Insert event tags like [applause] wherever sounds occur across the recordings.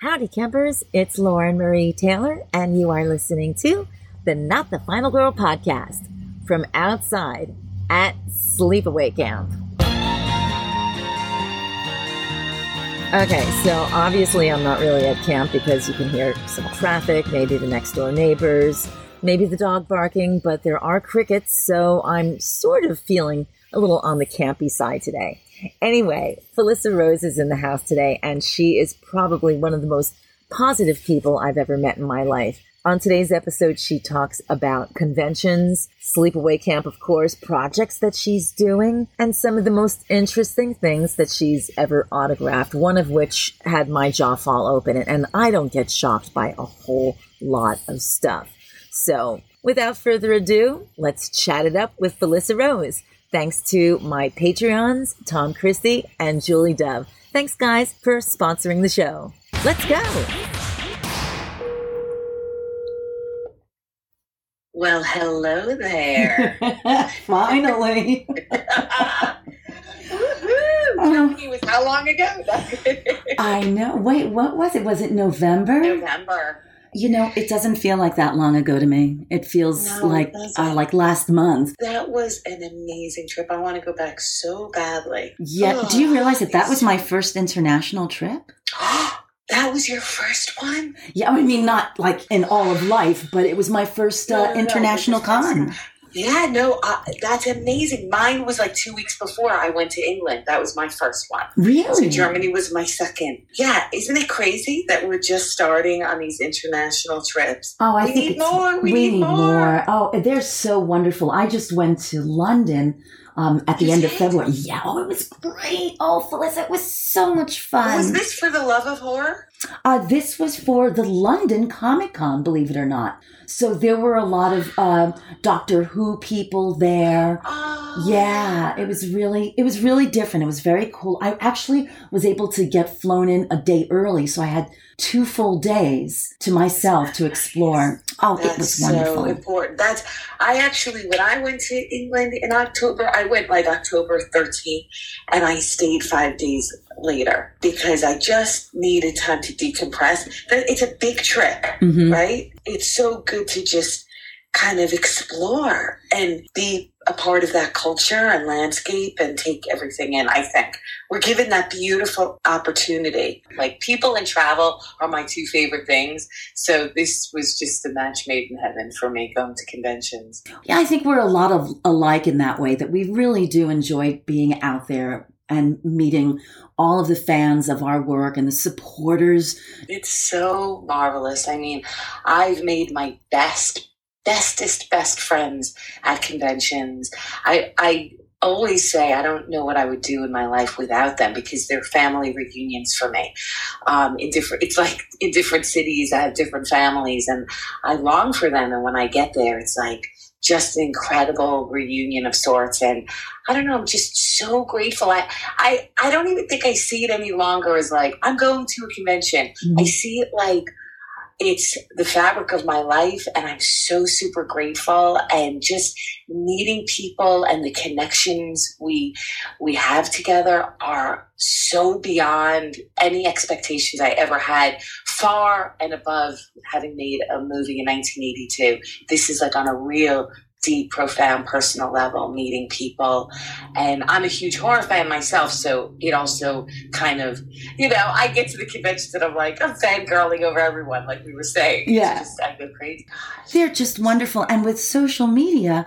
Howdy, campers. It's Lauren Marie Taylor, and you are listening to the Not the Final Girl podcast from outside at Sleepaway Camp. Okay, so obviously I'm not really at camp because you can hear some traffic, maybe the next door neighbors, maybe the dog barking, but there are crickets, so I'm sort of feeling a little on the campy side today. Anyway, Felissa Rose is in the house today, and she is probably one of the most positive people I've ever met in my life. On today's episode, she talks about conventions, sleepaway camp, of course, projects that she's doing, and some of the most interesting things that she's ever autographed, one of which had my jaw fall open. And I don't get shocked by a whole lot of stuff. So, without further ado, let's chat it up with Felissa Rose. Thanks to my Patreons, Tom Christie and Julie Dove. Thanks, guys, for sponsoring the show. Let's go. Well, hello there. [laughs] Finally. It was how long ago? I know. Wait, what was it? Was it November? November. You know, it doesn't feel like that long ago to me. It feels No, like doesn't. uh, like last month. That was an amazing trip. I want to go back so badly. Yeah. Oh, Do you realize that that was my first international trip? [gasps] that was your first one? Yeah, I mean, not like in all of life, but it was my first uh, no, no, international con. Yeah, no, uh, that's amazing. Mine was like two weeks before I went to England. That was my first one. So Really? Germany was my second. Yeah, isn't it crazy that we're just starting on these international trips? Oh, I we think need more. We, need, more. Oh, they're so wonderful. I just went to London um, at the You end of? February. Yeah, oh, it was great. Oh, Felissa, it was so much fun. Was this for the love of horror? Uh, this was for the London Comic Con, believe it or not. So there were a lot of uh, Doctor Who people there. Oh. Yeah, it was really it was really different. It was very cool. I actually was able to get flown in a day early, so I had two full days to myself to explore. Oh, That's it was so important. That's I actually when I went to England in October, I went like October 13th and I stayed 5 days later because I just needed time to decompress. It's a big trip, Mhm. right? It's so good to just kind of explore and be a part of that culture and landscape and take everything in, I think. We're given that beautiful opportunity. Like people and travel are my two favorite things. So this was just a match made in heaven for me going to conventions. Yeah, I think we're a lot of alike in that way that we really do enjoy being out there and meeting all of the fans of our work and the supporters. It's so marvelous. I mean, I've made my best, bestest, best friends at conventions. I, I always say I don't know what I would do in my life without them because they're family reunions for me. Um, in different, it's like in different cities, I have different families, and I long for them. And when I get there, it's like just an incredible reunion of sorts. And I don't know, I'm just so grateful. I, I, I don't even think I see it any longer as like I'm going to a convention. I see it like it's the fabric of my life, and I'm so super grateful. And just meeting people and the connections we we have together are so beyond any expectations I ever had, far and above having made a movie in 1982. This is like on a real deep, profound personal level, meeting people. And I'm a huge horror fan myself, so it also kind of, you know, I get to the conventions and I'm like, I'm fangirling over everyone, like we were saying. Yeah. just, I go crazy. They're just wonderful. And with social media,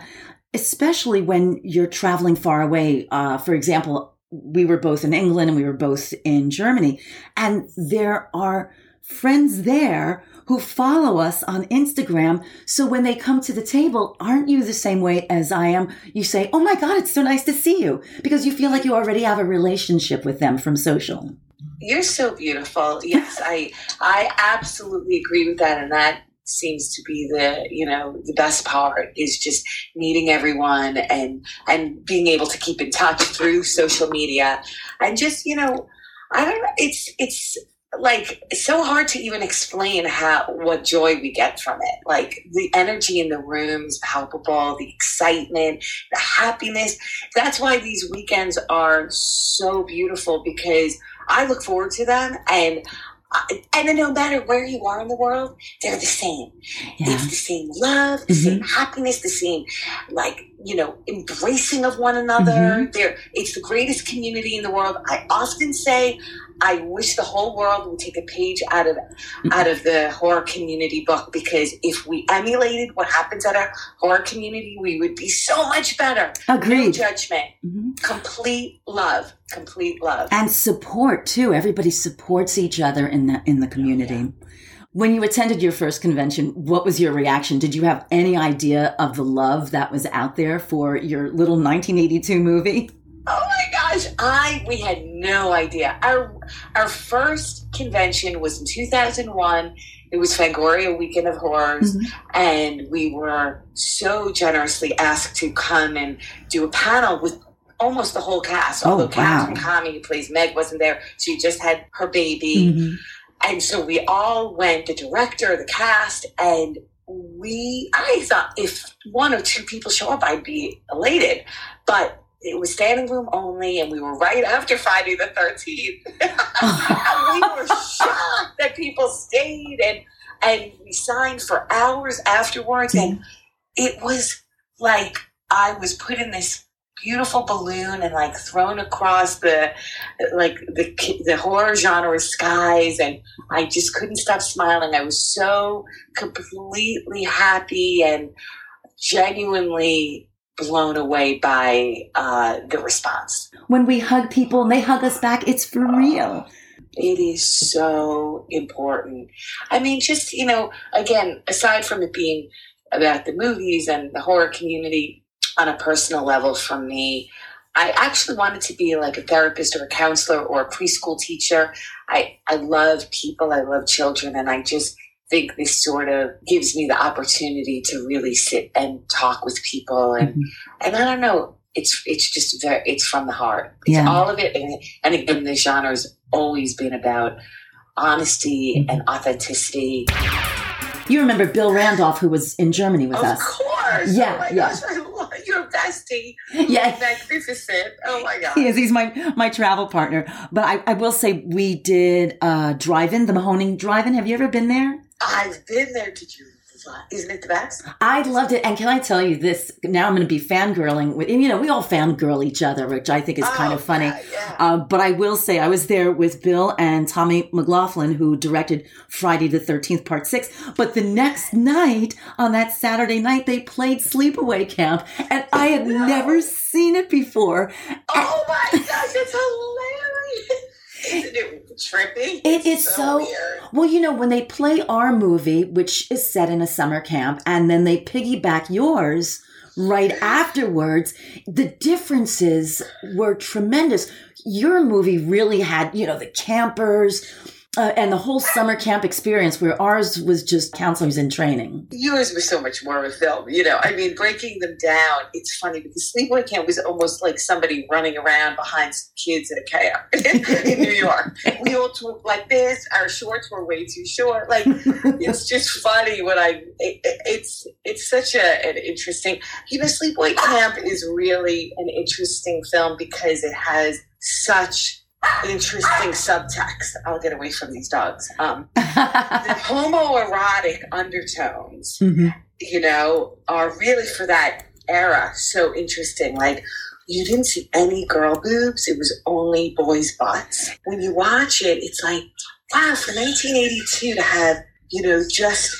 especially when you're traveling far away, uh, for example, we were both in England and we were both in Germany, and there are friends there who follow us on Instagram. So when they come to the table, aren't you the same way as I am? You say, Oh my God, it's so nice to see you because you feel like you already have a relationship with them from social. You're so beautiful. Yes, I I absolutely agree with that, and that seems to be the you know the best part is just meeting everyone and and being able to keep in touch through social media and just you know I don't know it's it's like it's so hard to even explain how what joy we get from it like the energy in the room is palpable the excitement the happiness that's why these weekends are so beautiful because I look forward to them and and then no matter where you are in the world, they're the same. Yeah. It's the same love, the Mhm. same happiness, the same like you know embracing of one another. There, it's the greatest community in the world. I often say, I wish the whole world would take a page out of out of the horror community book because if we emulated what happens at our horror community, we would be so much better. Agreed. No judgment, Mhm. complete love, complete love. And support too. Everybody supports each other in the in the community. When you attended your first convention, what was your reaction? Did you have any idea of the love that was out there for your little 1982 movie? Oh my gosh, I we had no idea. Our our first convention was in 2001. It was Fangoria Weekend of Horrors, Mhm. and we were so generously asked to come and do a panel with almost the whole cast. Oh, Although wow. Katherine Kamhi, who plays Meg, wasn't there. She just had her baby. Mhm. And so we all went, the director, the cast, and we, I thought if one or two people show up, I'd be elated. But it was standing room only, and we were right after Friday the 13th. and [laughs] we were shocked that people stayed, and, and we signed for hours afterwards. And mm-hmm. it was like I was put in this beautiful balloon and like thrown across the like the the horror genre skies and I just couldn't stop smiling. I was so completely happy and genuinely blown away by uh, the response. When we hug people and they hug us back, it's for real. It is so important. I mean, just, you know, again, aside from it being about the movies and the horror community on a personal level for me, I actually wanted to be like a therapist or a counselor or a preschool teacher. I, I love people, I love children, and I just think this sort of gives me the opportunity to really sit and talk with people and Mhm. and I don't know, it's it's just very it's from the heart. It's Yeah. all of it and, and again the genre has always been about honesty and authenticity. You remember Bill Randolph, who was in Germany with Of us. Of course. Yeah, oh my yeah. gosh, I love your bestie. [laughs] Yeah, Magnificent. Oh my god. [laughs] he is. He's my my travel partner. But I, I will say we did uh, drive-in, the Mahoning drive-in. Have you ever been there? I've been there. Did you? Isn't it the best? I loved it. And can I tell you this? Now I'm going to be fangirling with, and you know, we all fangirl each other, which I think is kind Oh, of funny. Yeah, yeah. Uh, but I will say I was there with Bill and Tommy McLoughlin, who directed Friday the 13th, part six. But the next night, on that Saturday night, they played Sleepaway Camp. And I had No. never seen it before. oh my gosh, it's hilarious. Isn't it trippy? It It's is so- weird. Well, you know, when they play our movie, which is set in a summer camp, and then they piggyback yours right afterwards, the differences were tremendous. Your movie really had, you know, the campers uh, and the whole summer camp experience, where ours was just counselors in training. yours was so much more of a film. You know, I mean, breaking them down. It's funny because Sleepaway Camp was almost like somebody running around behind some kids at a camp [laughs] in New York. We all talked like this. Our shorts were way too short. Like [laughs] it's just funny when I. It, it's it's such a, an interesting. You know, Sleepaway Camp is really an interesting film because it has such interesting subtext. I'll get away from these dogs. Um, [laughs] the homoerotic undertones Mhm. you know, are really for that era so interesting. Like, you didn't see any girl boobs, it was only boys' butts. When you watch it, it's like, wow, for 1982 to have, you know, just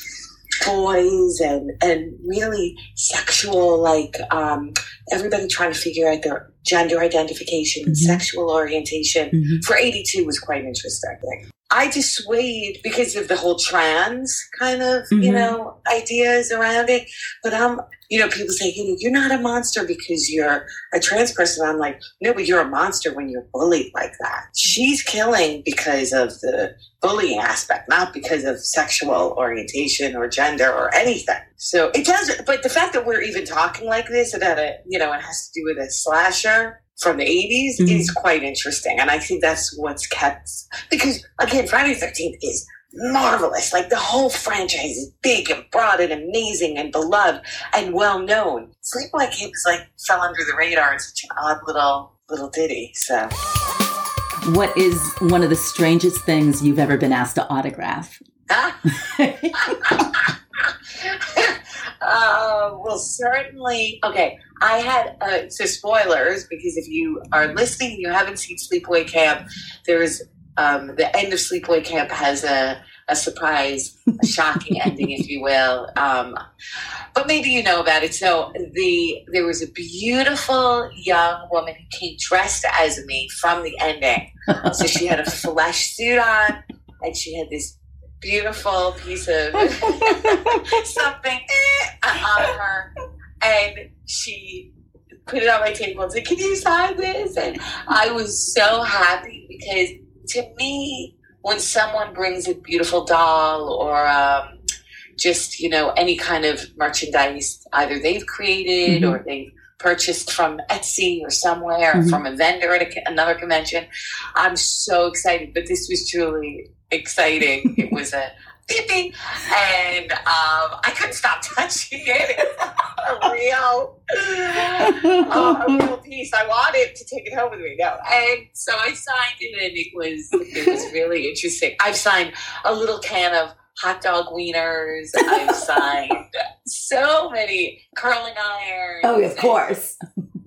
boys and, and really sexual, like, um, everybody trying to figure out their gender identification and Mhm. sexual orientation Mhm. for 82 was quite interesting. I dissuade because of the whole trans kind of, you Mhm. know, ideas around it. But I'm, you know, people say, you know, you're not a monster because you're a trans person. I'm like, no, but you're a monster when you're bullied like that. She's killing because of the bullying aspect, not because of sexual orientation or gender or anything. So it does, but the fact that we're even talking like this about it, you know, it has to do with a slasher from the 80s Mhm. is quite interesting. And I think that's what's kept, because again, Friday the 13th is marvelous. Like the whole franchise is big and broad and amazing and beloved and well known. Sleepaway Camp is like fell under the radar in such an odd little little ditty. So What is one of the strangest things you've ever been asked to autograph? [laughs] [laughs] uh, well, certainly. Okay, I had uh, so spoilers because if you are listening, and you haven't seen Sleepaway Camp. There's um, the end of Sleepaway Camp has a a surprise, a shocking [laughs] ending, if you will. Um, but maybe you know about it. So the there was a beautiful young woman who came dressed as me from the ending. So she had a flesh suit on, and she had this beautiful piece of [laughs] something eh, on her, and she put it on my table and said, "Can you sign this?" And I was so happy because to me when someone brings a beautiful doll or um, just you know any kind of merchandise either they've created mm-hmm. or they've purchased from Etsy or somewhere mm-hmm. from a vendor at a, another convention. I'm so excited, but this was truly exciting. it was a pee and um, I couldn't stop [laughs] touching it. a real, uh, a real piece. I wanted to take it home with me. No, and so I signed it, and it was it was really interesting. I've signed a little can of hot dog wieners. I've signed so many curling irons. Oh, of course.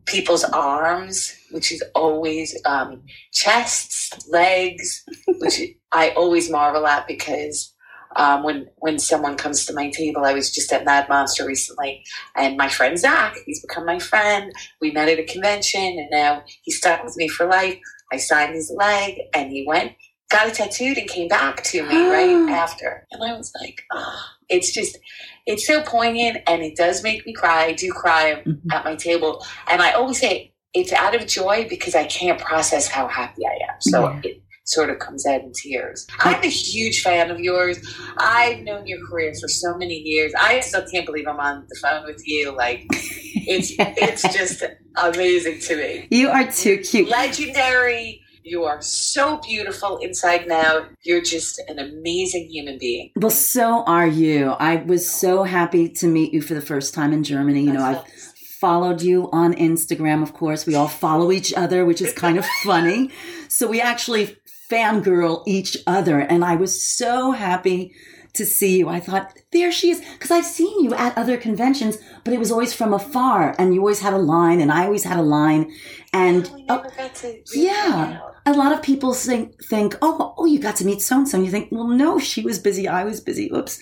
People's arms, which is always um, chests, legs, which [laughs] I always marvel at because um, when when someone comes to my table. I was just at Mad Monster recently, and my friend Zach, he's become my friend. We met at a convention, and now he's stuck with me for life. I signed his leg, and he went, got it tattooed, and came back to me [gasps] right after. And I was like, oh, it's just, it's so poignant, and it does make me cry. I do cry mm-hmm. at my table, and I always say it's out of joy because I can't process how happy I am. So. Yeah. It, sort of comes out in tears. I'm a huge fan of yours. I've known your career for so many years. I still can't believe I'm on the phone with you. Like [laughs] it's it's just amazing to me. You are too cute. Legendary. You are so beautiful inside and out. You're just an amazing human being. Well, so are you. I was so happy to meet you for the first time in Germany. You know, I've followed you on Instagram, of course. We all follow each other, which is kind of [laughs] funny. So we actually fangirl each other. And I was so happy to see you. I thought, there she is. Because I've seen you at other conventions, but it was always from afar. And you always had a line, and I always had a line. And oh, oh yeah, a lot of people think, think oh, oh, you got to meet so and so. You think, well, no, she was busy. I was busy. Oops.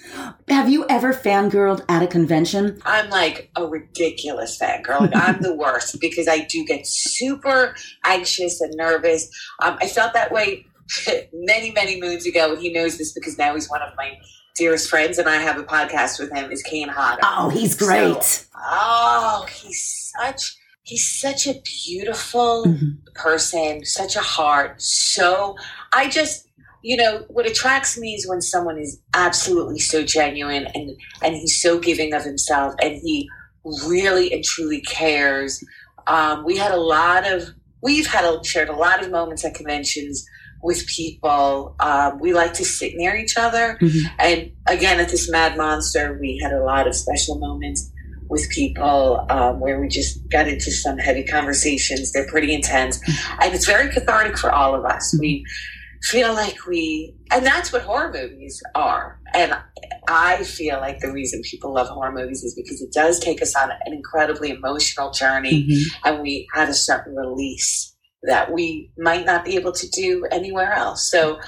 Have you ever fangirled at a convention? I'm like a ridiculous fangirl. Like, I'm the worst [laughs] because I do get super anxious and nervous. Um, I felt that way [laughs] many, many moons ago, and he knows this because now he's one of my dearest friends, and I have a podcast with him. Is Kane Hodder? Oh, he's great. So, oh, he's such he's such a beautiful mm-hmm. person, such a heart. So I just you know what attracts me is when someone is absolutely so genuine and and he's so giving of himself and he really and truly cares um, we had a lot of we've had a, shared a lot of moments at conventions with people. Um, we like to sit near each other. Mm-hmm. And again, at this Mad Monster, we had a lot of special moments with people um, where we just got into some heavy conversations. They're pretty intense. And it's very cathartic for all of us. We feel like we, and that's what horror movies are. And I feel like the reason people love horror movies is because it does take us on an incredibly emotional journey mm-hmm. and we have a certain release that we might not be able to do anywhere else. So,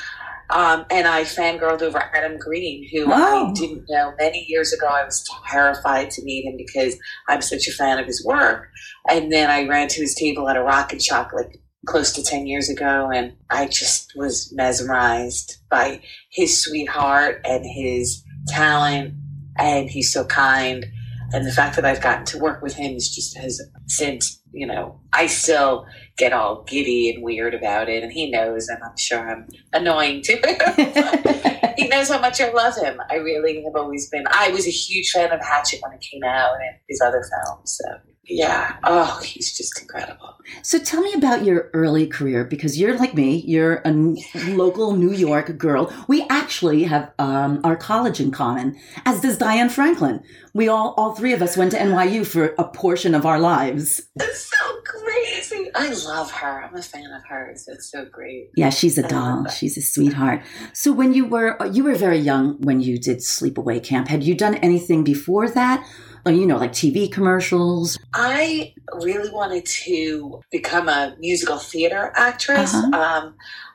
um, and I fangirled over Adam Green, who. I didn't know many years ago. I was terrified to meet him because I'm such a fan of his work. And then I ran to his table at a Rock and like close to 10 years ago, and I just was mesmerized by his sweetheart and his talent. And he's so kind. And the fact that I've gotten to work with him is just has since, you know, I still get all giddy and weird about it. And he knows, and I'm sure I'm annoying to him. [laughs] he [laughs] knows how much I love him. I really have always been. I was a huge fan of Hatchet when it came out and his other films. So Yeah. Oh, he's just incredible. So tell me about your early career because you're like me. You're a n- local New York girl. We actually have um, our college in common, as does Diane Franklin. We all, all three of us went to NYU for a portion of our lives. It's so crazy. I love her. I'm a fan of hers. It's so great. Yeah, she's a I doll. She's a sweetheart. So when you were you were very young when you did Sleepaway Camp. Had you done anything before that? Like, you know, like TV commercials. I really wanted to become a musical theater actress. Uh-huh. Um,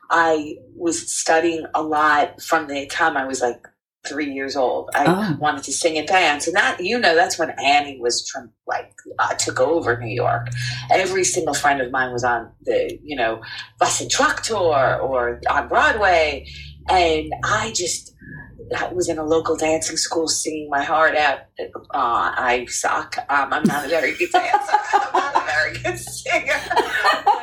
I was studying a lot from the time I was like three years old. I Oh. wanted to sing and dance, and that you know that's when Annie was trying, like uh, took over New York. Every single friend of mine was on the you know bus and truck tour or on Broadway, and I just. I was in a local dancing school singing my heart out. Uh, I suck. Um, I'm not a very good dancer. I'm not a very good singer.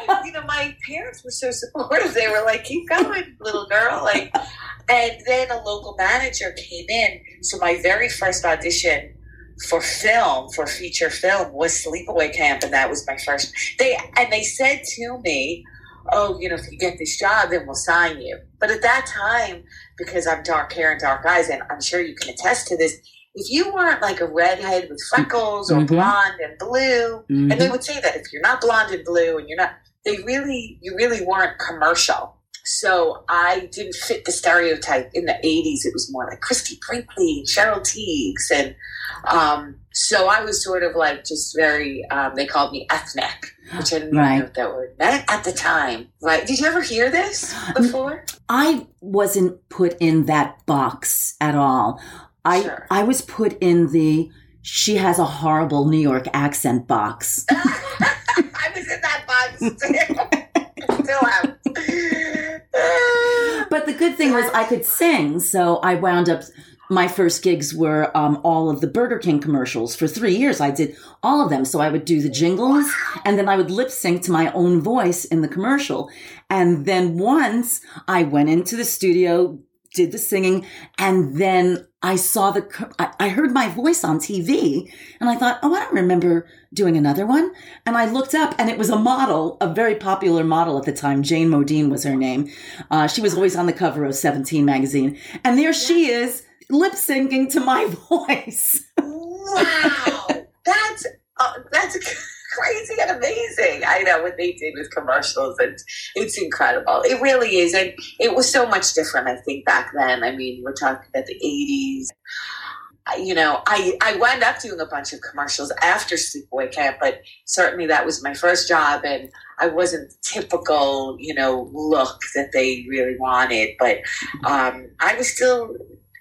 But, you know, my parents were so supportive. They were like, "Keep going, little girl." Like, and then a local manager came in. So my very first audition for film, for feature film, was Sleepaway Camp, and that was my first. They and they said to me, "Oh, you know, if you get this job, then we'll sign you." But at that time, because I'm dark hair and dark eyes, and I'm sure you can attest to this. If you weren't like a redhead with freckles or Mhm. blonde and blue, and they Mhm. would say that if you're not blonde and blue and you're not they really you really weren't commercial so i didn't fit the stereotype in the 80s it was more like christie brinkley and cheryl tiegs and um, so i was sort of like just very um, they called me ethnic which i didn't Right. know that word meant at the time right did you ever hear this before I wasn't put in that box at all. I Sure. I was put in the she has a horrible New York accent box. [laughs] i was in that box still [laughs] am But the good thing was I could sing, so I wound up. My first gigs were um, all of the Burger King commercials. For three years, I did all of them. So I would do the jingles, and then I would lip sync to my own voice in the commercial. And then once I went into the studio, did the singing, and then I saw the. I, I heard my voice on TV, and I thought, oh, I don't remember doing another one. And I looked up, and it was a model, a very popular model at the time. Jane Modine was her name. Uh, she was always on the cover of Seventeen magazine, and there she is, lip syncing to my [laughs] voice. Wow, that's uh, that's crazy and amazing. I know what they did with commercials, and it's incredible. It really is, and it was so much different. I think back then. I mean, we're talking about the eighties. You know, I I wound up doing a bunch of commercials after Sleepaway Camp, but certainly that was my first job, and I wasn't the typical, you know, look that they really wanted. But um, I was still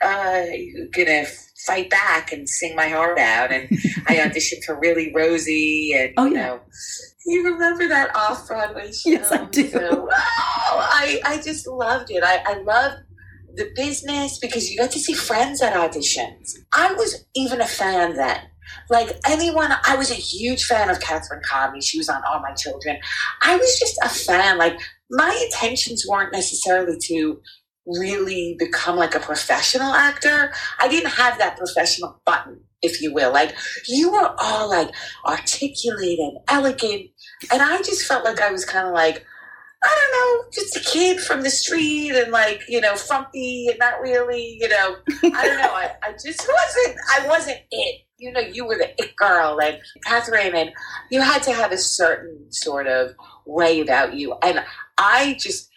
uh, gonna fight back and sing my heart out. And I [laughs] auditioned for Really Rosie, and Oh, you yeah. know, you remember that off Broadway show? Yes, I do. So, oh, I I just loved it. I I loved the business because you got to see friends at auditions. I was even a fan then. Like anyone, I was a huge fan of Catherine Conley. She was on All My Children. I was just a fan. Like my intentions weren't necessarily to really become like a professional actor. I didn't have that professional button, if you will. Like you were all like articulate and elegant. And I just felt like I was kind of like, I don't know, just a kid from the street and like, you know, frumpy and not really, you know, I don't know. I, I just wasn't, I wasn't it. You know, you were the it girl and Catherine and you had to have a certain sort of way about you. And I just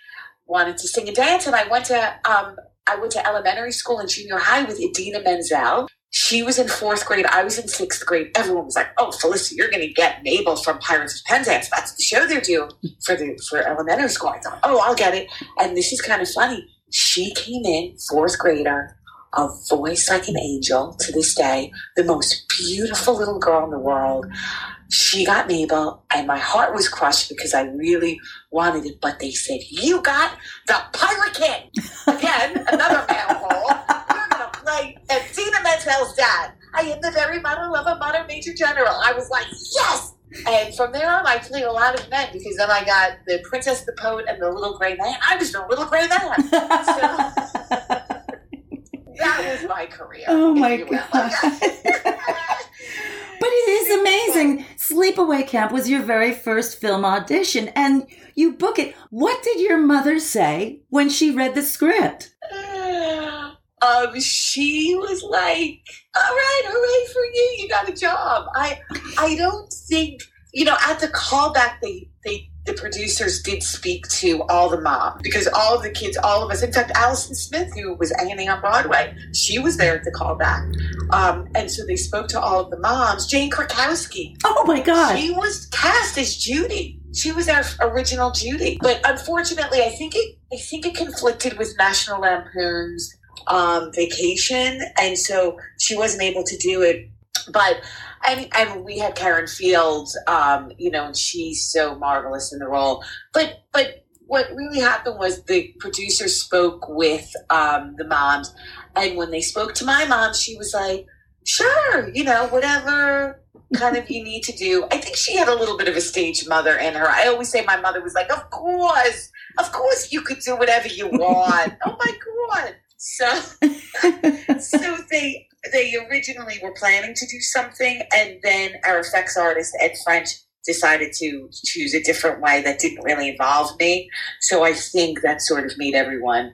wanted to sing and dance. And I went to, um, I went to elementary school and junior high with Idina Menzel. She was in fourth grade. I was in sixth grade. Everyone was like, "Oh, Felicity, you're going to get Mabel from Pirates of Penzance. That's the show they're doing for the for elementary school." I thought, "Oh, I'll get it." And this is kind of funny. She came in fourth grader, a voice like an angel to this day, the most beautiful little girl in the world. She got Mabel, and my heart was crushed because I really wanted it. But they said, "You got the Pirate King again, another male role. You're gonna play Tina Menzel's dad. I am the very model of a modern major general." I was like, "Yes!" And from there on, I played a lot of men because then I got the Princess, the Poet, and the Little Gray Man. I was the Little Gray Man. [laughs] That was my career. oh my [laughs] god! but it is amazing. Sleepaway Camp was your very first film audition, and you book it. What did your mother say when she read the script? [sighs] um, she was like, "All right, all right for you. You got a job." I, I don't think you know. At the callback, they they the producers did speak to all the moms because all of the kids, all of us. In fact, Allison Smith, who was Annie on Broadway, she was there at the callback, um, and so they spoke to all of the moms. Jane Krakowski. Oh my God! She was cast as Judy. She was our original Judy, but unfortunately, I think it. I think it conflicted with National Lampoon's um, vacation, and so she wasn't able to do it. But and and we had Karen Fields, um, you know, and she's so marvelous in the role. But but what really happened was the producer spoke with um, the moms, and when they spoke to my mom, she was like, "Sure, you know, whatever." kind of you need to do. I think she had a little bit of a stage mother in her. I always say my mother was like, "Of course, of course, you could do whatever you want." [laughs] oh my god! So, [laughs] so they they originally were planning to do something, and then our effects artist Ed French decided to choose a different way that didn't really involve me. So I think that sort of made everyone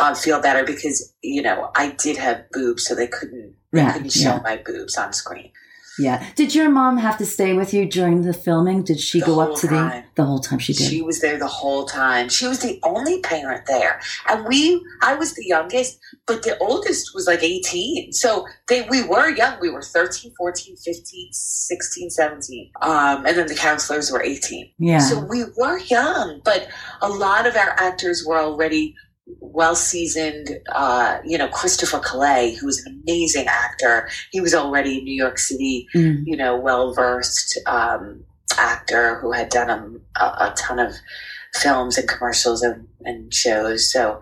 um, feel better because you know I did have boobs, so they couldn't they Yeah, couldn't show yeah. my boobs on screen. Yeah. Did your mom have to stay with you during the filming? Did she The go up to the the whole time she did? She was there the whole time. She was the only parent there. And we I was the youngest, but the oldest was like 18. So they we were young. We were 13, 14, 15, 16, 17. Um, and then the counselors were 18. yeah. So we were young, but a lot of our actors were already well seasoned. Uh, you know, Christopher Collet, who was an amazing actor, he was already in New York City Mm. you know, well versed um, actor who had done a, a, ton of films and commercials and, and shows. So,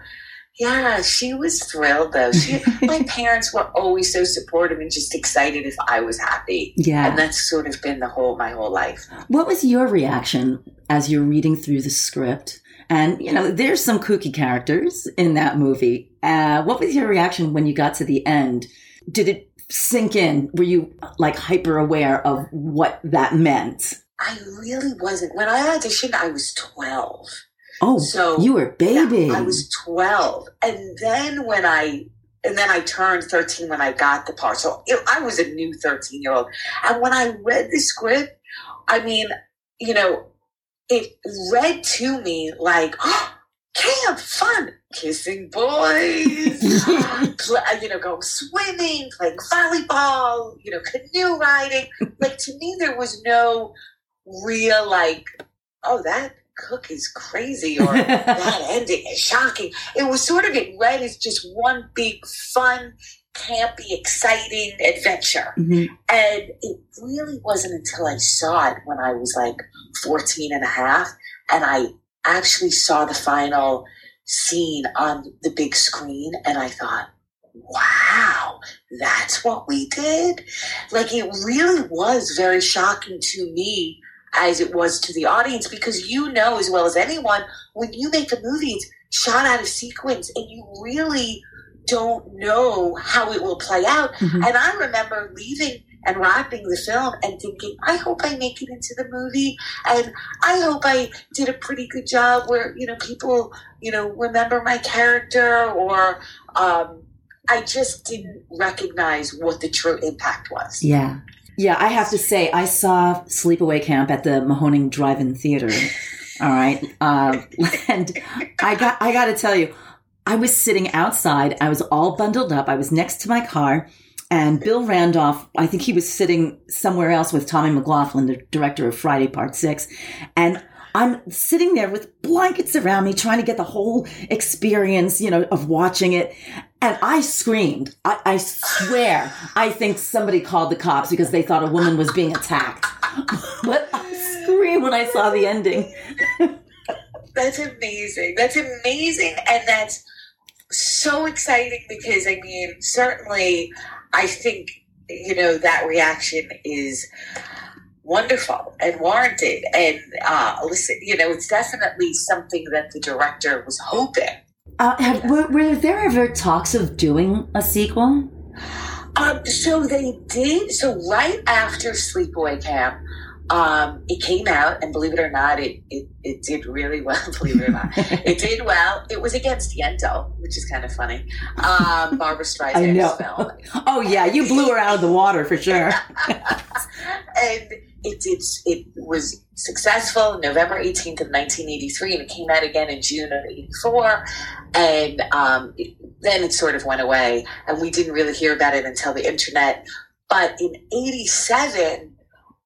yeah, she was thrilled though. She, [laughs] my parents were always so supportive and just excited if I was happy. Yeah. And that's sort of been the whole my whole life. What was your reaction as you're reading through the script? And, you know, there's some kooky characters in that movie. Uh, what was your reaction when you got to the end? Did it sink in? Were you like hyper aware of what that meant? I really wasn't. When I auditioned, I was 12. Oh, So you were baby. Yeah, I was 12. And then when I and then I turned 13 when I got the part. So it, I was a new 13 year old. And when I read the script, I mean, you know, it read to me like, oh, camp, fun, kissing boys, [laughs] you know, go swimming, playing volleyball, you know, canoe riding. Like to me, there was no real like, oh, that cook is crazy [laughs] or that ending is shocking. It was sort of it read as just one big fun, campy, exciting adventure. Mhm. And it really wasn't until I saw it when I was like 14 and a half and I actually saw the final scene on the big screen and I thought, wow, that's what we did? Like it really was very shocking to me as it was to the audience because you know as well as anyone when you make a movie it's shot out of sequence and you really don't know how it will play out Mhm. and i remember leaving and wrapping the film and thinking i hope i make it into the movie and i hope i did a pretty good job where you know people you know remember my character or um, i just didn't recognize what the true impact was Yeah. Yeah, I have to say, I saw Sleepaway Camp at the Mahoning Drive-In Theater. All right, uh, [laughs] and I got I got to tell you, I was sitting outside. I was all bundled up. I was next to my car, and Bill Randolph. I think he was sitting somewhere else with Tommy McLoughlin, the director of Friday Part Six, and. I'm sitting there with blankets around me, trying to get the whole experience, you know, of watching it. And I screamed. I, I swear, I think somebody called the cops because they thought a woman was being attacked. [laughs] But I screamed when I saw the ending. [laughs] That's amazing. That's amazing. And that's so exciting because, I mean, certainly, I think, you know, that reaction is wonderful and warranted. And uh, listen, you know, it's definitely something that the director was hoping. Uh, have, were, were there ever talks of doing a sequel? Um, so they did. So right after Sleepaway Camp, um, it came out, and believe it or not, it, it, it did really well. [laughs] Believe it or not, [laughs] it did well. It was against Yentl, which is kind of funny. Um, Barbra [laughs] Streisand's film. oh yeah, you blew her out of the water for sure. and it did. It was successful November 18th of 1983, and it came out again in June of 84. And um, it, then it sort of went away, and we didn't really hear about it until the internet. But in 87,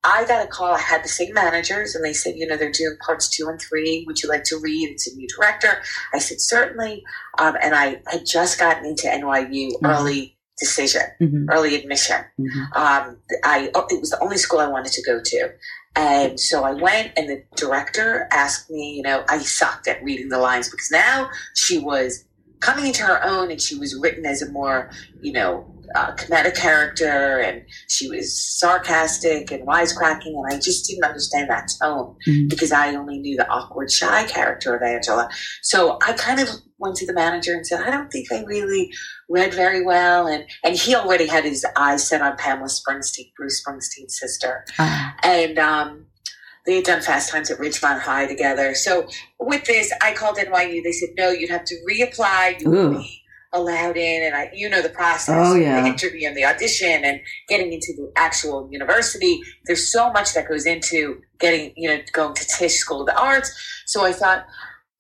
I got a call. I had the same managers, and they said, you know, they're doing parts two and three. Would you like to read? It's a new director. I said, certainly. Um, and I had just gotten into NYU mm-hmm. early decision, mm-hmm. early admission. Mm-hmm. Um, I oh, it was the only school I wanted to go to. And so I went, and the director asked me, you know, I sucked at reading the lines because now she was coming into her own and she was written as a more, you know, uh, comedic character and she was sarcastic and wisecracking and I just didn't understand that tone mm-hmm. because I only knew the awkward shy character of Angela. So I kind of went to the manager and said, I don't think I really read very well and and he already had his eyes set on Pamela Springsteen, Bruce Springsteen's sister. Uh-huh. And um they had done Fast Times at Ridgemont High together. So with this, I called NYU. They said, no, you'd have to reapply. You would be allowed in and I you know the process oh, yeah. the interview and the audition and getting into the actual university there's so much that goes into getting you know going to Tisch School of the Arts so I thought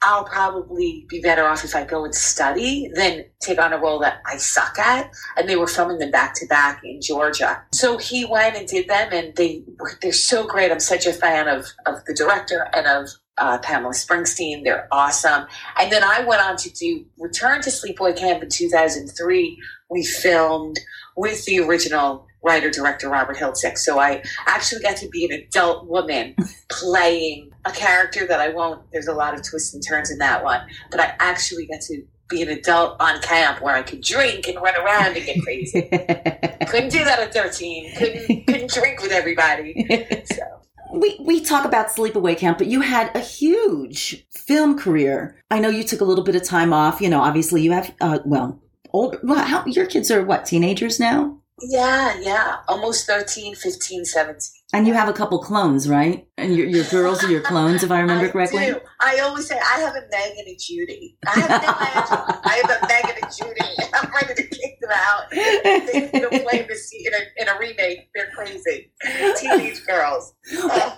I'll probably be better off if I go and study than take on a role that I suck at. And they were filming them back to back in Georgia. So he went and did them and they they're so great. I'm such a fan of, of the director and of uh, Pamela Springsteen. They're awesome. And then I went on to do Return to Sleepaway Camp in 2003. We filmed with the original writer director Robert Hiltzik. So I actually got to be an adult woman [laughs] playing a character that I won't. There's a lot of twists and turns in that one, but I actually got to be an adult on camp where I could drink and run around and get crazy. [laughs] couldn't do that at 13. Couldn't couldn't drink with everybody. So [laughs] we we talk about sleepaway camp, but you had a huge film career. I know you took a little bit of time off. You know, obviously you have uh, well, old. Well, how your kids are what teenagers now? Yeah, yeah, almost 13, 15, 17. And you have a couple clones, right? And your, your girls are your clones, if I remember [laughs] I correctly. Do. I always say I have a Megan and Judy. I have no. I have a Megan and Judy. [laughs] I'm ready to kick them out. They, they play this in a, in a remake. They're crazy. Teenage girls. [laughs]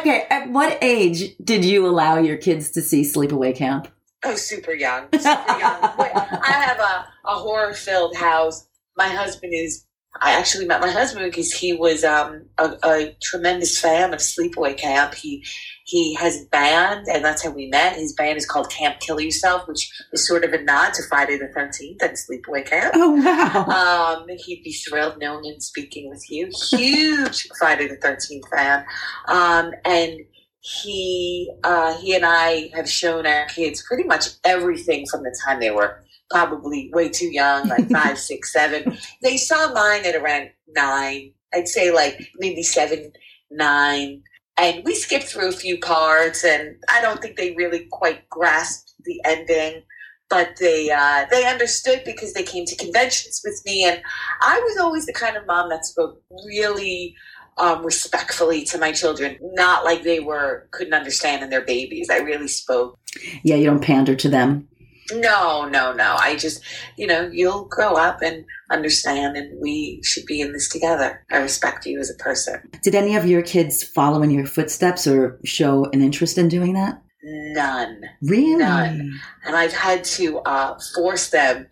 Okay, at what age did you allow your kids to see Sleepaway Camp? Oh, super young. Super young. I have a, a horror filled house. My husband is I actually met my husband because he was um, a, a, tremendous fan of Sleepaway Camp. He he has a band, and that's how we met. His band is called Camp Kill Yourself, which is sort of a nod to Friday the Thirteenth and Sleepaway Camp. Oh wow! Um, he'd be thrilled knowing and speaking with you. Huge [laughs] Friday the Thirteenth fan, um, and he uh, he and I have shown our kids pretty much everything from the time they were probably way too young, like [laughs] five, six, seven. They saw mine at around nine. I'd say like maybe seven, nine. And we skipped through a few cards, and I don't think they really quite grasped the ending, but they uh, they understood because they came to conventions with me, and I was always the kind of mom that spoke really um, respectfully to my children, not like they were couldn't understand and they're babies. I really spoke. Yeah, you don't pander to them. No, no, no. I just, you know, you'll grow up and understand, and we should be in this together. I respect you as a person. Did any of your kids follow in your footsteps or show an interest in doing that? None. Really? None. And I've had to uh, force them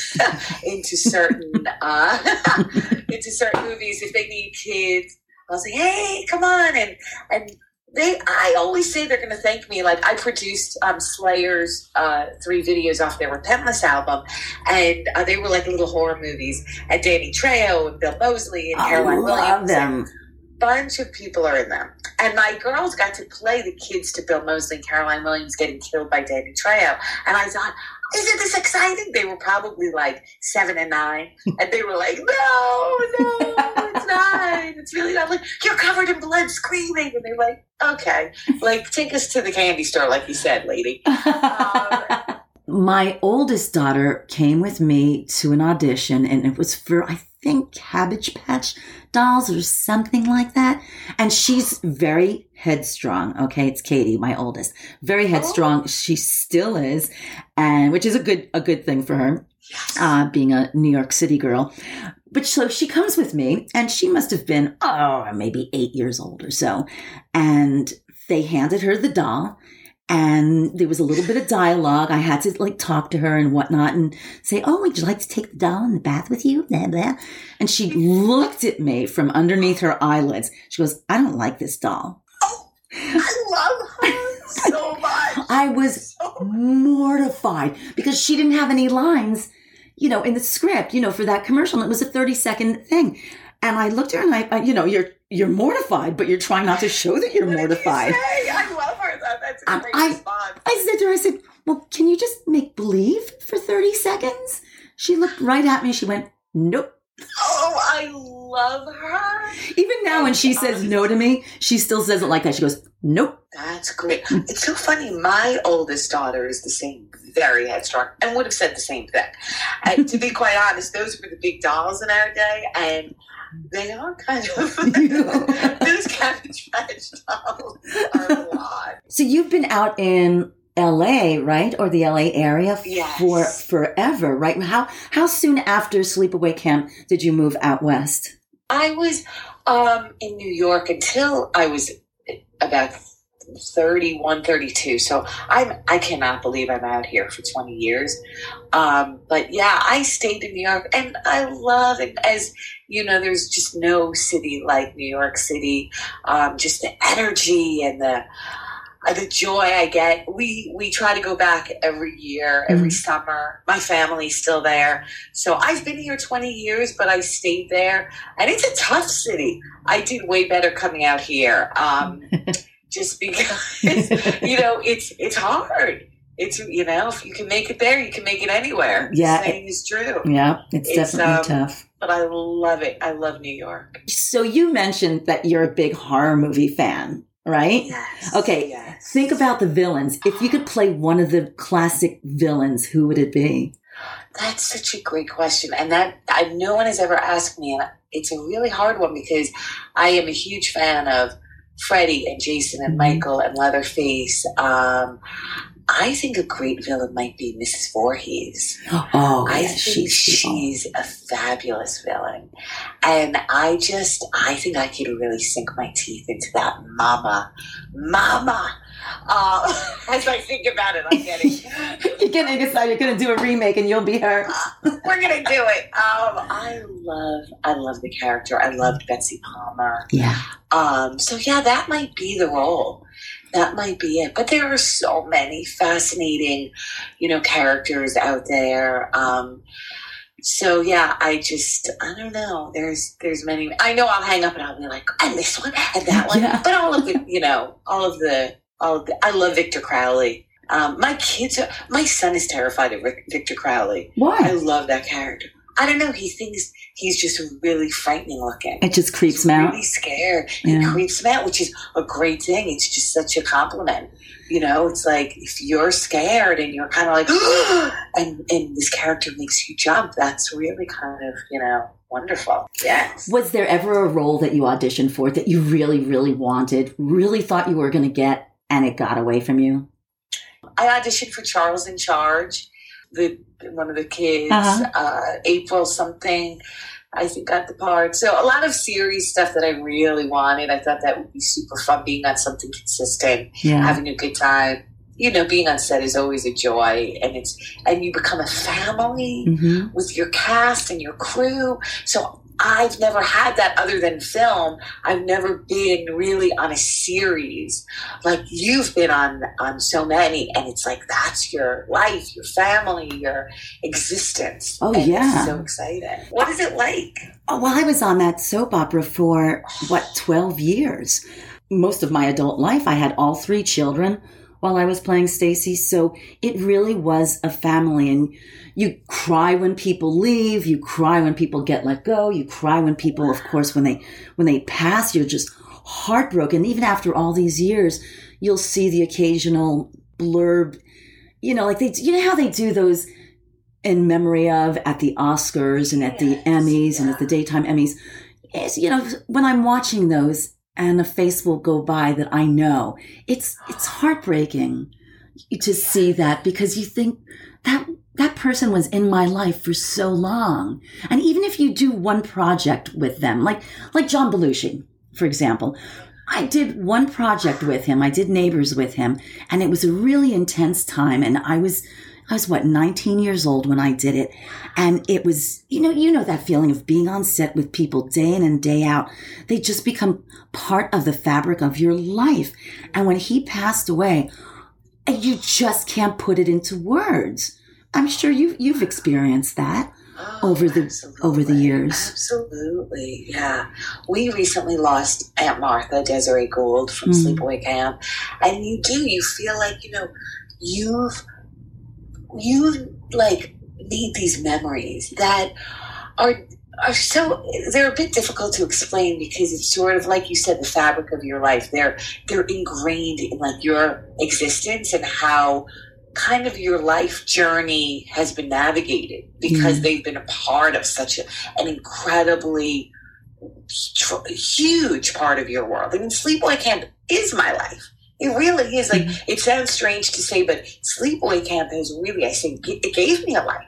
[laughs] into certain uh, [laughs] into certain movies if they need kids. I'll say, "Hey, come on!" and and they i always say they're going to thank me like i produced um, slayer's uh, three videos off their repentless album and uh, they were like little horror movies and danny trejo and bill moseley and caroline williams them. bunch of people are in them and my girls got to play the kids to bill moseley and caroline williams getting killed by danny trejo and i thought isn't this exciting? They were probably like seven and nine, and they were like, no, no, it's really not. Like you're covered in blood, screaming, and they're like, okay, like take us to the candy store, like you said, lady. [laughs] Um, my oldest daughter came with me to an audition and it was for, I think, Cabbage Patch dolls or something like that. And she's very headstrong. Okay. It's Katie, my oldest. Very headstrong. She still is. And which is a good, a good thing for her, uh, being a New York City girl. But so she comes with me and she must have been, oh, maybe eight years old or so. And they handed her the doll and there was a little bit of dialogue. I had to like talk to her and whatnot and say, Oh, would you like to take the doll in the bath with you? Blah, blah. And she looked at me from underneath her eyelids. She goes, I don't like this doll. Oh, I love her [laughs] so much. I was mortified because she didn't have any lines, you know, in the script, you know, for that commercial. And it was a 30 second thing. And I looked at her and I, I you know, you're, you're mortified, but you're trying not to show that you're you mortified. say? I love her. That, that's a great I- response. I said to her, I said, well, can you just make believe for 30 seconds? She looked right at me. She went, nope. Oh, I love her. Even now, when she says no to me, she still says it like that. She goes, nope. That's great. It's so funny. My oldest daughter is the same, very headstrong, and would have said the same thing. And to be quite honest, those were the big dolls in our day, and they are kind of [laughs] those cabbage patch dolls are a lot. So you've been out in LA, right? Or the LA area Yes. for forever, right? How, how soon after Sleepaway Camp did you move out west? I was um, in New York until I was about 31, 32. So I'm I cannot believe I'm out here for 20 years. Um, but yeah, I stayed in New York and I love it. As you know, there's just no city like New York City. Um, just the energy and the uh, the joy I get. We we try to go back every year, every summer. My family's still there, so I've been here twenty years, but I stayed there, and it's a tough city. I did way better coming out here, um, [laughs] just because you know it's it's hard. It's you know if you can make it there, you can make it anywhere. Yeah. the saying is true. Yeah, it's, It's, definitely um, tough. But I love it. I love New York. So you mentioned that you're a big horror movie fan, right? Yes. Okay, Yes. Think about the villains. If you could play one of the classic villains, who would it be? That's such a great question, and that I, no one has ever asked me, and it's a really hard one because I am a huge fan of Freddy and Jason and Mhm. Michael and Leatherface. Um, I think a great villain might be Mrs. Voorhees. [gasps] Oh, I yeah, think she's, she's a fabulous villain, and I just I think I could really sink my teeth into that mama, mama. Uh, [laughs] as I think about it, I'm getting. [laughs] You're gonna decide you're gonna do a remake and you'll be her. We're gonna do it. Um, I love, I love the character. I loved Betsy Palmer. Yeah. Um, so yeah, that might be the role. That might be it. But there are so many fascinating, you know, characters out there. Um, so yeah, I just, I don't know. There's, there's many. I know I'll hang up and I'll be like, and this one and that one. [laughs] Yeah. But all of the, you know, all of the, the. I love Victor Crowley. Um, my kids, are, my son is terrified of Vic- Victor Crowley. Why? I love that character. I don't know. He thinks he's just really frightening looking. It just creeps He's me out. really scared. Yeah. It creeps him out, which is a great thing. It's just such a compliment. You know, it's like if you're scared and you're kind of like, [gasps] and and this character makes you jump. That's really kind of you know wonderful. Yes. Was there ever a role that you auditioned for that you really, really wanted, really thought you were gonna get, and it got away from you? I auditioned for Charles in Charge, the one of the kids. Uh-huh. Uh, April something. I think got the part. So a lot of series stuff that I really wanted. I thought that would be super fun being on something consistent. Yeah. having a good time. You know, being on set is always a joy, and it's and you become a family hmm with your cast and your crew. So I've never had that other than film. I've never been really on a series like you've been on on so many, and it's like that's your life, your family, your existence. Oh, And yeah. it's so exciting. What is it like? Oh, well, I was on that soap opera for what, 12 years. Most of my adult life, I had all three children while I was playing Stacy. So it really was a family. And you cry when people leave. You cry when people get let go. You cry when people, of course, when they, when they pass, you're just heartbroken. Even after all these years, you'll see the occasional blurb you know, like they, you know how they do those in memory of at the Oscars and at the Yes, Emmys and at the daytime Emmys. Yes, you know, when I'm watching those and a face will go by that I know, it's it's heartbreaking to see that because you think that that person was in my life for so long. And even if you do one project with them, like like John Belushi, for example, I did one project with him. I did Neighbors with him, and it was a really intense time. And I was, I was what, 19 years old when I did it. And it was, you know, you know that feeling of being on set with people day in and day out. They just become part of the fabric of your life. And when he passed away, you just can't put it into words. I'm sure you you've experienced that Oh, over the- over the years. Absolutely, yeah. We recently lost Aunt Martha Desiree Gould from Mm. Sleepaway Camp, and you do you feel like you know you've you like made these memories that are are so they're a bit difficult to explain because it's sort of like you said the fabric of your life they're they're ingrained in like your existence and how kind of your life journey has been navigated because Mhm. they've been a part of such a, an incredibly tr- huge part of your world. I mean, Sleepaway Camp is my life. It really is. Like, mm-hmm. it sounds strange to say, but Sleepaway Camp has really, I think, it gave me a life.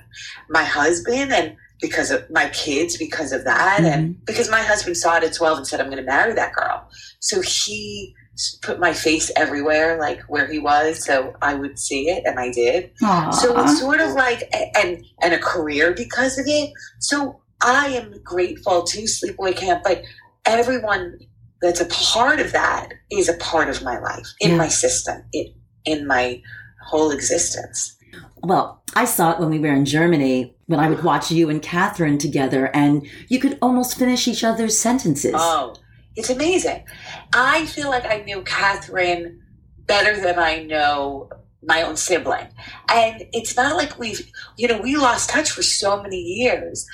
My husband, and because of my kids, because of that, and mm-hmm. because my husband saw it at 12 and said, I'm going to marry that girl. So he put my face everywhere, like where he was, so I would see it, and I did. Aw. So it's sort of like and and a career because of it. So I am grateful to Sleepaway Camp, but everyone that's a part of that is a part of my life, in Yeah. my system, in in my whole existence. Well, I saw it when we were in Germany when I would watch you and Katherine together, and you could almost finish each other's sentences. Oh, it's amazing. I feel like I knew Katherine better than I know my own sibling. And it's not like we've, you know, we lost touch for so many years.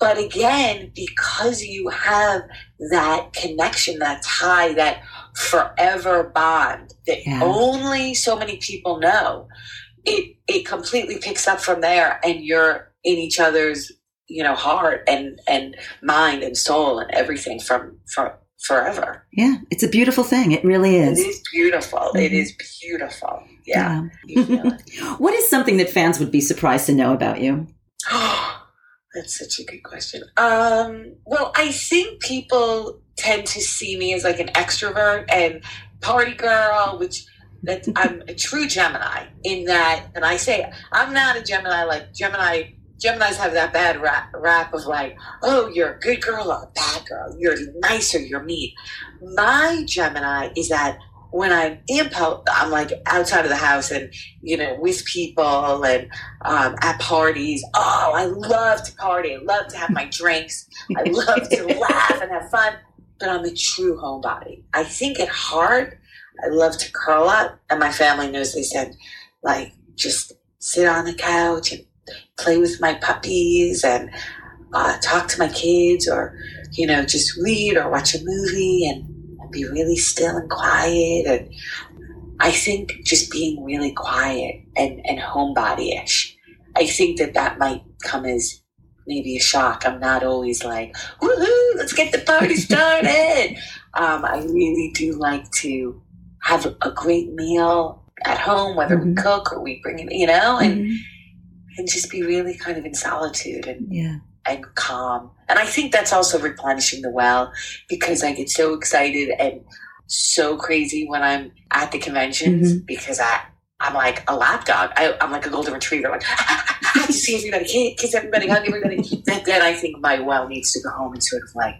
But again, because you have that connection, that tie, that forever bond that Yeah. only so many people know, it it completely picks up from there and you're in each other's, you know, heart and and mind and soul and everything from from forever. Yeah, it's a beautiful thing. It really is. It is. beautiful. It Mhm. is beautiful. Yeah. Yeah. It. [laughs] What is something that fans would be surprised to know about you? [gasps] [gasps] [gasps] That's such a good question. Um, well, I think people tend to see me as like an extrovert and party girl, which that [laughs] I'm a true Gemini in that, and I say I'm not a Gemini like Gemini. Geminis have that bad rap, rap of like, oh, you're a good girl or a bad girl. You're nice or you're mean. My Gemini is that when I'm in, po- I'm like outside of the house and you know with people and um, at parties. Oh, I love to party. I love to have my drinks. I love to [laughs] laugh and have fun. But I'm a true homebody. I think at heart, I love to curl up, and my family knows. They said, like, just sit on the couch and play with my puppies and uh, talk to my kids, or you know, just read or watch a movie and be really still and quiet. And I think just being really quiet and and homebody-ish. I think that that might come as maybe a shock. I'm not always like, woohoo, let's get the party started. [laughs] um, I really do like to have a great meal at home, whether we Mhm. cook or we bring it, you know, and, Mhm. and just be really kind of in solitude and, Yeah. And calm. And I think that's also replenishing the well because I get so excited and so crazy when I'm at the conventions mm-hmm. because I, I'm like a lapdog. I, I'm like a golden retriever. Like, I [laughs] just ah, see everybody, kiss, everybody, hug everybody. [laughs] then I think my well needs to go home and sort of like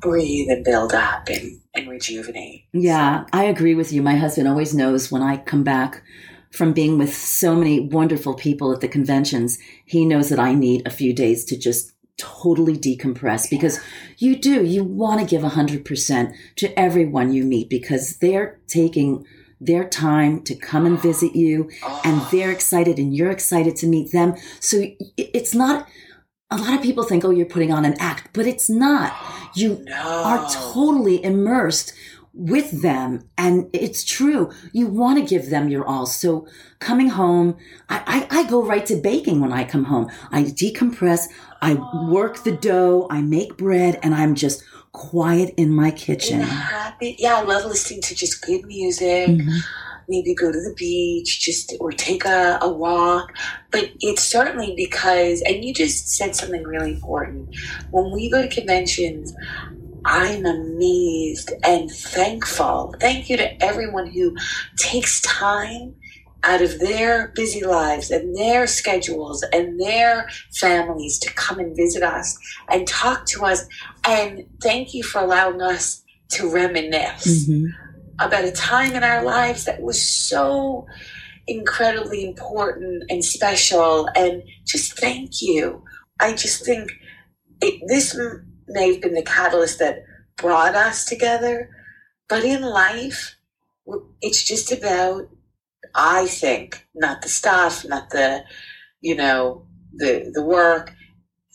breathe and build up and, and rejuvenate. Yeah, I agree with you. My husband always knows when I come back from being with so many wonderful people at the conventions, he knows that I need a few days to just totally decompress because you do. You want to give 100% to everyone you meet because they're taking their time to come and visit you oh. and Oh, they're excited and you're excited to meet them. So it's not, a lot of people think, oh, you're putting on an act, but it's not. You no. are totally immersed with them. And it's true. You want to give them your all. So coming home, I, I, I go right to baking when I come home. I decompress. I work the dough. I make bread and I'm just quiet in my kitchen. happy. Yeah, I love listening to just good music. Mhm. Maybe go to the beach, just or take a, a walk. But it's certainly because, and you just said something really important. When we go to conventions, I'm amazed and thankful. Thank you to everyone who takes time out of their busy lives and their schedules and their families to come and visit us and talk to us. And thank you for allowing us to reminisce Mhm. about a time in our lives that was so incredibly important and special. And just thank you. I just think it, this may have been the catalyst that brought us together, but in life, it's just about, I think, not the stuff, not the, you know, the the work,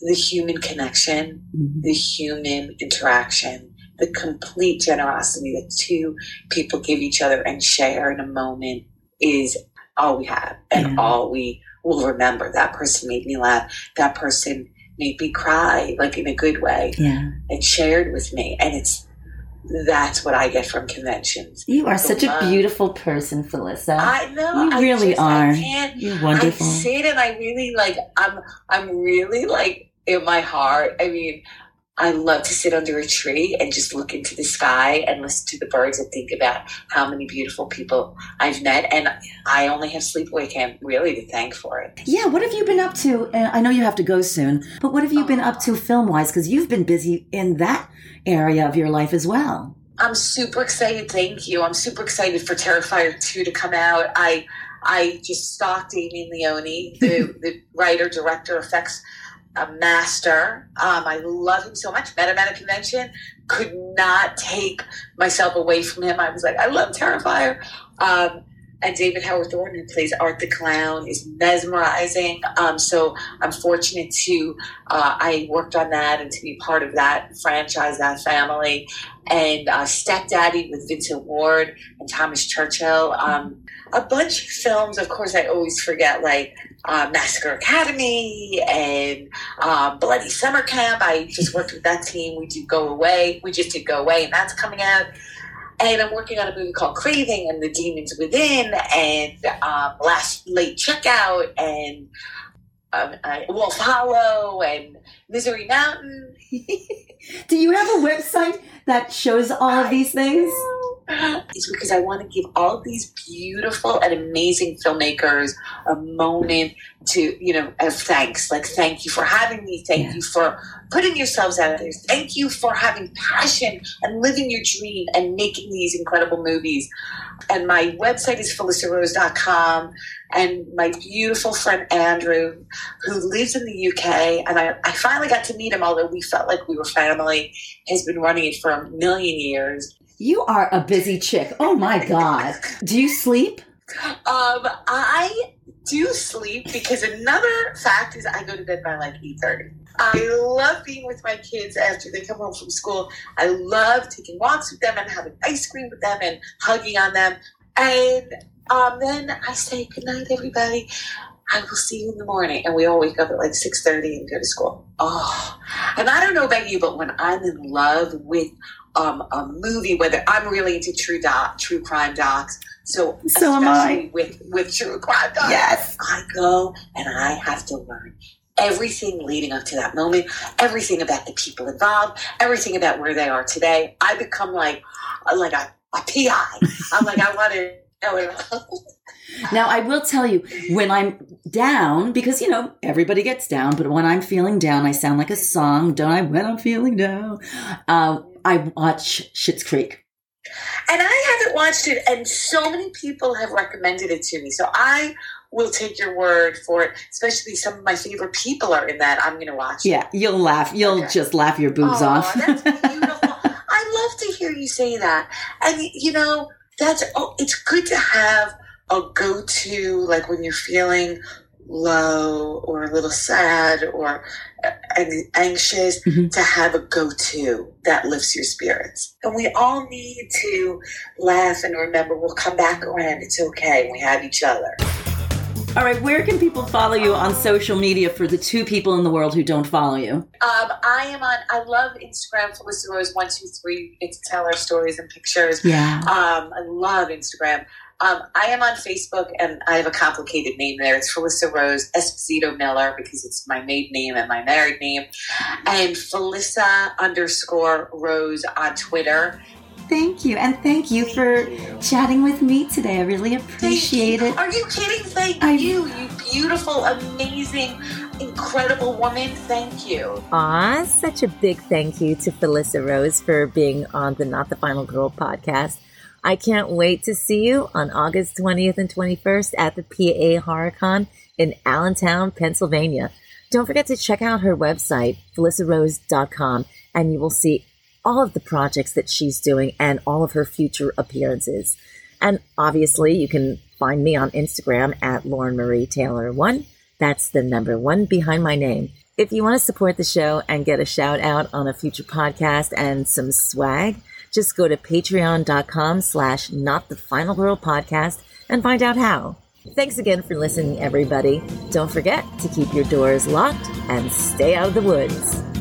the human connection, Mhm. the human interaction, the complete generosity that two people give each other and share in a moment is all we have and Yeah. all we will remember. That person made me laugh. That person made me cry, like in a good way, Yeah. and shared with me. And it's that's what I get from conventions. You are such a beautiful person, Felissa. I know you I really just- are. You're wonderful. I sit and I really like I'm I'm really like in my heart. I mean, I love to sit under a tree and just look into the sky and listen to the birds and think about how many beautiful people I've met. And I only have sleepaway camp really to thank for it. Yeah, what have you been up to? Uh, I know you have to go soon, but what have you been up to film wise? Because you've been busy in that area of your life as well. I'm super excited. Thank you. I'm super excited for Terrifier 2 to come out. I I just stalked Damien Leone, the, [laughs] the writer, director, effects uh, master. Um, I love him so much. Met him at a convention. Could not take myself away from him. I was like, I love Terrifier. Um, and David Howard Thornton, who plays Art the Clown, is mesmerizing. Um, so I'm fortunate to, uh, I worked on that and to be part of that franchise, that family. And uh, Stepdaddy with Vincent Ward and Thomas Churchill. Um, a bunch of films, of course, I always forget, like uh, Massacre Academy and um, Bloody Summer Camp. I just worked with that team. We do Go Away. We just did Go Away, and that's coming out. And I'm working on a movie called Craving and the Demons Within, and um, Last Late Checkout, and um, uh, Wolf Hollow, and Misery Mountain. [laughs] Do you have a website that shows all of these things? It's because I want to give all these beautiful and amazing filmmakers a moment to, you know, of thanks. Like, thank you for having me. Thank Yeah. you for putting yourselves out there. Thank you for having passion and living your dream and making these incredible movies. And my website is felissarose.com. And my beautiful friend Andrew, who lives in the UK, and I, I finally got to meet him, although we felt like we were family, has been running it for a million years. You are a busy chick. Oh my God. Do you sleep? Um, I do sleep because another fact is I go to bed by like eight thirty. I love being with my kids after they come home from school. I love taking walks with them and having ice cream with them and hugging on them. And um, then I say good night, everybody. I will see you in the morning, and we all wake up at like six thirty and go to school. Oh, and I don't know about you, but when I'm in love with um, a movie, whether I'm really into true doc, true crime docs, so So am I. with with true crime docs, Yes. I go and I have to learn everything leading up to that moment, everything about the people involved, everything about where they are today. I become like like a, a PI. I'm like I want to know it. Now, I will tell you, when I'm down, because, you know, everybody gets down, but when I'm feeling down, I sound like a song, don't I? When I'm feeling down, uh, I watch Schitt's Creek. And I haven't watched it, and so many people have recommended it to me. So I will take your word for it. Especially some of my favorite people are in that. I'm going to watch. it. Yeah, you'll laugh. You'll Okay. just laugh your boobs off. that's [laughs] beautiful. I love to hear you say that. And you know, that's oh, it's good to have a go-to like when you're feeling low or a little sad or anxious mm-hmm. to have a go-to that lifts your spirits. And we all need to laugh and remember we'll come back around. It's okay. We have each other all right, where can people follow you on social media for the two people in the world who don't follow you? Um, I am on. I love Instagram, Felissa Rose one two three. To tell our stories and pictures. Yeah. Um, I love Instagram. Um, I am on Facebook, and I have a complicated name there. It's Felissa Rose Esposito Miller because it's my maiden name and my married name, and Felissa underscore Rose on Twitter. Thank you. And thank you thank for you. chatting with me today. I really appreciate it. Are you kidding? Thank I, you, you beautiful, amazing, incredible woman. Thank you. Ah, such a big thank you to Felissa Rose for being on the Not the Final Girl podcast. I can't wait to see you on August 20th and 21st at the PA HorrorCon in Allentown, Pennsylvania. Don't forget to check out her website, felissarose.com, and you will see all of the projects that she's doing and all of her future appearances. And obviously, you can find me on Instagram at Lauren Marie Taylor one. That's the number one behind my name. If you want to support the show and get a shout out on a future podcast and some swag, just go to patreon.com slash not the final girl podcast and find out how. Thanks again for listening, everybody. Don't forget to keep your doors locked and stay out of the woods.